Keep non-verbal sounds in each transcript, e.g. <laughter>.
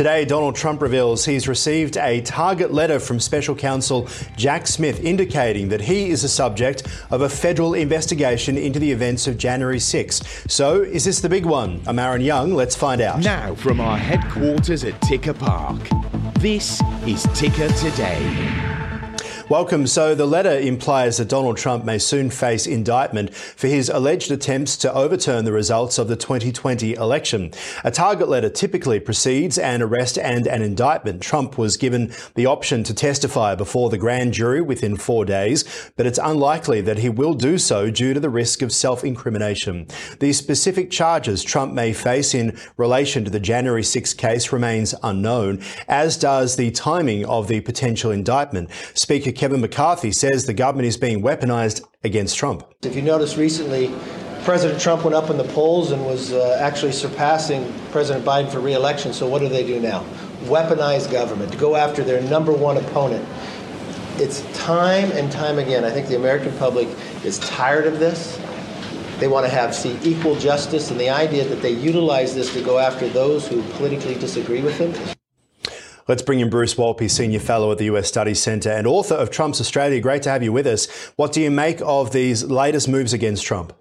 Today, Donald Trump reveals he's received a target letter from special counsel Jack Smith indicating that he is the subject of a federal investigation into the events of January 6. So, is this the big one? I'm Aaron Young. Let's find out. Now, from our headquarters at Ticker Park, this is Ticker Today. Welcome. So, the letter implies that Donald Trump may soon face indictment for his alleged attempts to overturn the results of the 2020 election. A target letter typically precedes an arrest and an indictment. Trump was given the option to testify before the grand jury within four days, but it's unlikely that he will do so due to the risk of self incrimination. The specific charges Trump may face in relation to the January 6 case remains unknown, as does the timing of the potential indictment. Speaker Kevin McCarthy says the government is being weaponized against Trump. If you notice recently, President Trump went up in the polls and was uh, actually surpassing President Biden for reelection. So what do they do now? Weaponize government to go after their number one opponent. It's time and time again. I think the American public is tired of this. They want to have see equal justice, and the idea that they utilize this to go after those who politically disagree with them Let's bring in Bruce Wolpe, Senior Fellow at the US Studies Centre and author of Trump's Australia. Great to have you with us. What do you make of these latest moves against Trump?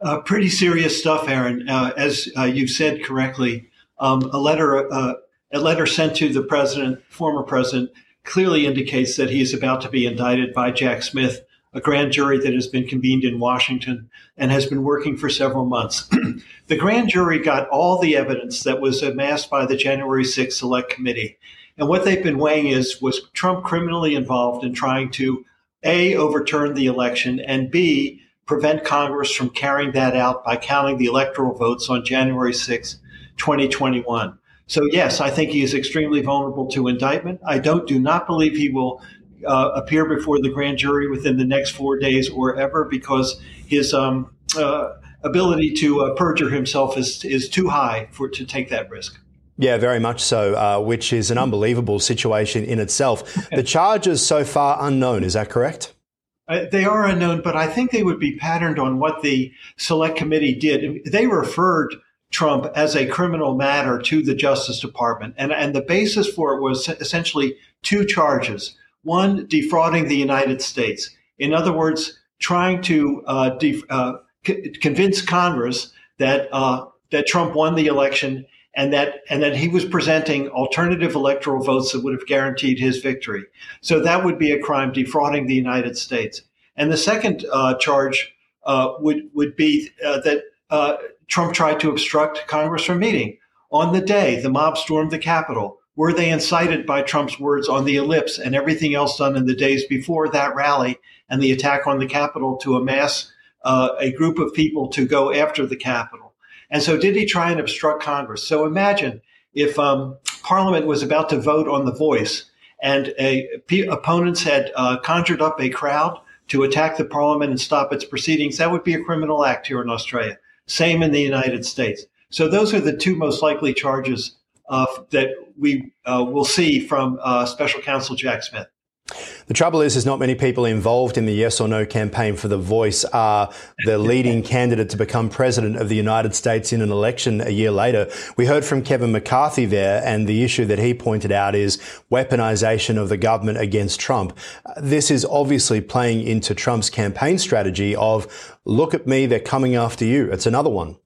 Uh, pretty serious stuff, Aaron. Uh, as uh, you said correctly, um, a letter uh, a letter sent to the president, former president, clearly indicates that he is about to be indicted by Jack Smith a grand jury that has been convened in Washington and has been working for several months. <clears throat> the grand jury got all the evidence that was amassed by the January 6th Select Committee. And what they've been weighing is was Trump criminally involved in trying to A, overturn the election, and B, prevent Congress from carrying that out by counting the electoral votes on January 6, 2021. So yes, I think he is extremely vulnerable to indictment. I don't do not believe he will uh, appear before the grand jury within the next four days or ever because his um, uh, ability to uh, perjure himself is, is too high for to take that risk. Yeah, very much so, uh, which is an unbelievable situation in itself. The charges so far unknown, is that correct? Uh, they are unknown, but I think they would be patterned on what the select committee did. They referred Trump as a criminal matter to the Justice Department, and, and the basis for it was essentially two charges. One, defrauding the United States. In other words, trying to uh, def- uh, c- convince Congress that uh, that Trump won the election and that and that he was presenting alternative electoral votes that would have guaranteed his victory. So that would be a crime defrauding the United States. And the second uh, charge uh, would would be uh, that Trump tried to obstruct Congress from meeting on the day the mob stormed the Capitol were they incited by Trump's words on the ellipse and everything else done in the days before that rally and the attack on the Capitol to amass uh, a group of people to go after the Capitol? And so, did he try and obstruct Congress? So, imagine if um, Parliament was about to vote on the voice and a, p- opponents had uh, conjured up a crowd to attack the Parliament and stop its proceedings, that would be a criminal act here in Australia. Same in the United States. So, those are the two most likely charges that we uh, will see from uh, Special Counsel Jack Smith. The trouble is, there's not many people involved in the yes or no campaign for the voice are the leading <laughs> candidate to become president of the United States in an election a year later. We heard from Kevin McCarthy there, and the issue that he pointed out is weaponization of the government against Trump. This is obviously playing into Trump's campaign strategy of, look at me, they're coming after you. It's another one.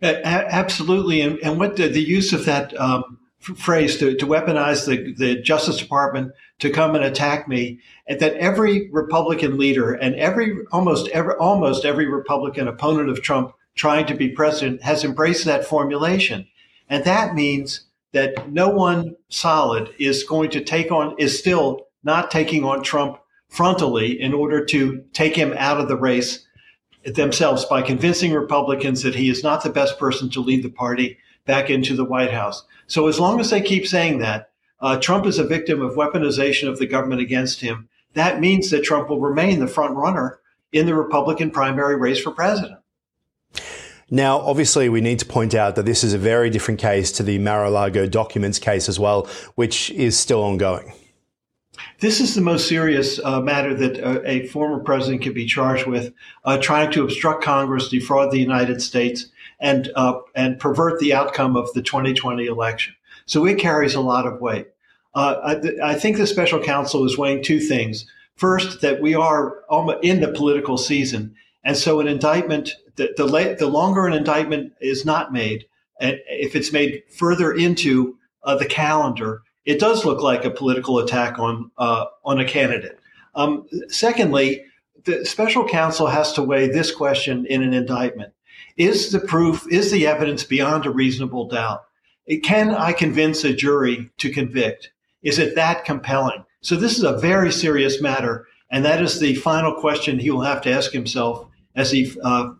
Absolutely. And, and what the, the, use of that um, phrase to, to weaponize the, the Justice Department to come and attack me, and that every Republican leader and every almost every almost every Republican opponent of Trump trying to be president has embraced that formulation. And that means that no one solid is going to take on is still not taking on Trump frontally in order to take him out of the race themselves by convincing Republicans that he is not the best person to lead the party back into the White House. So as long as they keep saying that, uh, Trump is a victim of weaponization of the government against him. That means that Trump will remain the front runner in the Republican primary race for president. Now, obviously, we need to point out that this is a very different case to the Mar-a-Lago documents case as well, which is still ongoing. This is the most serious uh, matter that uh, a former president can be charged with, uh, trying to obstruct Congress, defraud the United States, and uh, and pervert the outcome of the 2020 election. So it carries a lot of weight. Uh, I, I, think the special counsel is weighing two things. First, that we are in the political season, and so an indictment, the, the, the longer an indictment is not made, if it's made further into the calendar, it does look like a political attack on uh, on a candidate. Um, secondly, the special counsel has to weigh this question in an indictment: Is the proof, is the evidence beyond a reasonable doubt? Can I convince a jury to convict? Is it that compelling? So this is a very serious matter, and that is the final question he will have to ask himself as he uh,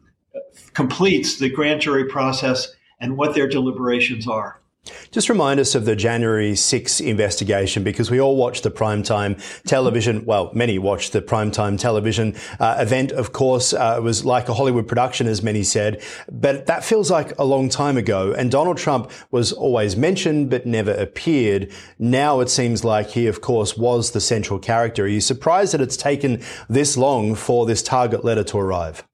completes the grand jury process and what their deliberations are. Just remind us of the January 6 investigation because we all watched the primetime television. Well, many watched the primetime television uh, event, of course. Uh, it was like a Hollywood production, as many said, but that feels like a long time ago. And Donald Trump was always mentioned but never appeared. Now it seems like he, of course, was the central character. Are you surprised that it's taken this long for this target letter to arrive?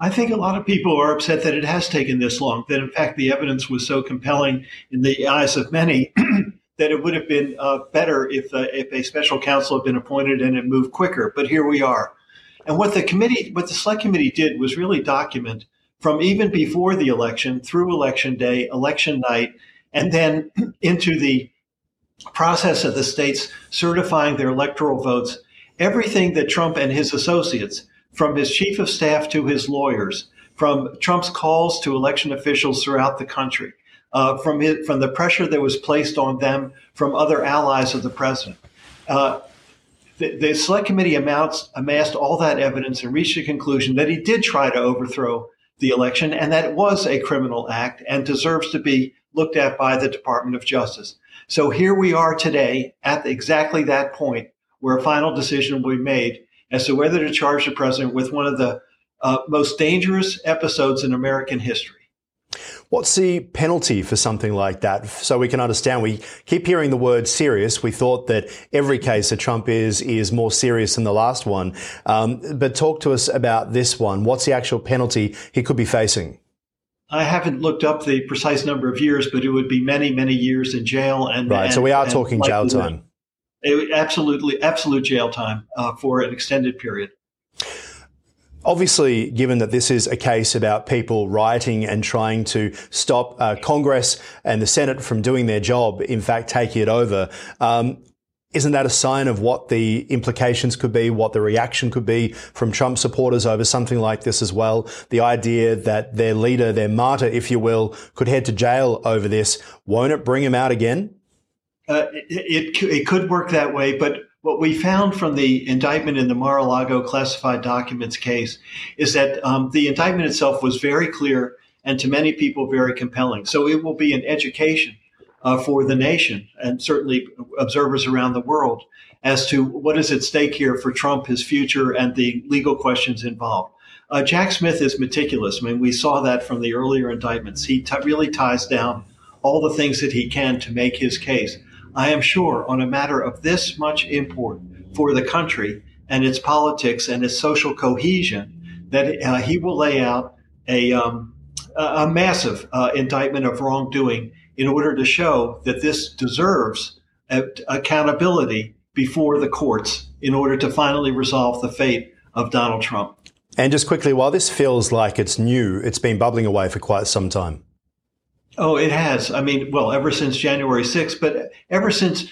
I think a lot of people are upset that it has taken this long, that in fact the evidence was so compelling in the eyes of many <clears throat> that it would have been uh, better if, uh, if a special counsel had been appointed and it moved quicker. But here we are. And what the committee, what the select committee did was really document from even before the election through election day, election night, and then <clears throat> into the process of the states certifying their electoral votes, everything that Trump and his associates from his chief of staff to his lawyers, from Trump's calls to election officials throughout the country, uh, from his, from the pressure that was placed on them from other allies of the president. Uh, the, the, select committee amounts, amassed all that evidence and reached a conclusion that he did try to overthrow the election and that it was a criminal act and deserves to be looked at by the Department of Justice. So here we are today at exactly that point where a final decision will be made as to whether to charge the president with one of the uh, most dangerous episodes in American history. What's the penalty for something like that? So we can understand. We keep hearing the word serious. We thought that every case of Trump is is more serious than the last one. Um, but talk to us about this one. What's the actual penalty he could be facing? I haven't looked up the precise number of years, but it would be many, many years in jail. And right, and, so we are talking jail time. It, absolutely, absolute jail time uh, for an extended period. Obviously, given that this is a case about people rioting and trying to stop uh, Congress and the Senate from doing their job, in fact, taking it over, um, isn't that a sign of what the implications could be, what the reaction could be from Trump supporters over something like this as well? The idea that their leader, their martyr, if you will, could head to jail over this. Won't it bring him out again? Uh, it, it, it could work that way, but what we found from the indictment in the Mar-a-Lago classified documents case is that um, the indictment itself was very clear and to many people very compelling. So it will be an education uh, for the nation and certainly observers around the world as to what is at stake here for Trump, his future, and the legal questions involved. Uh, Jack Smith is meticulous. I mean, we saw that from the earlier indictments. He t- really ties down all the things that he can to make his case. I am sure on a matter of this much import for the country and its politics and its social cohesion that uh, he will lay out a, um, a massive uh, indictment of wrongdoing in order to show that this deserves accountability before the courts in order to finally resolve the fate of Donald Trump. And just quickly, while this feels like it's new, it's been bubbling away for quite some time. Oh, it has. I mean, well, ever since January 6th, but ever since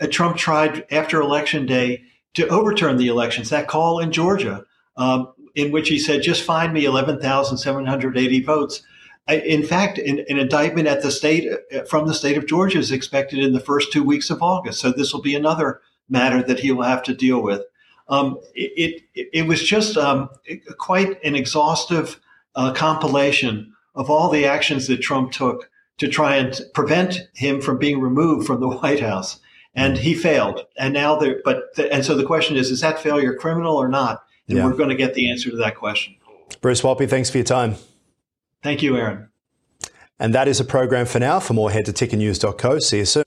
uh, Trump tried after election day to overturn the elections, that call in Georgia, um, in which he said, just find me 11,780 votes. In fact, an, an, indictment at the state uh, from the state of Georgia is expected in the first two weeks of August. So this will be another matter that he will have to deal with. Um, it, it, it, was just um, quite an exhaustive uh, compilation of all the actions that Trump took to try and prevent him from being removed from the <laughs> White House. And he failed. And now there, but, the, and so the question is, is that failure criminal or not? And yeah. we're going to get the answer to that question. Bruce Wolpe, thanks for your time. Thank you, Aaron. And that is a program for now. For more, head to tickernews.co. See you soon.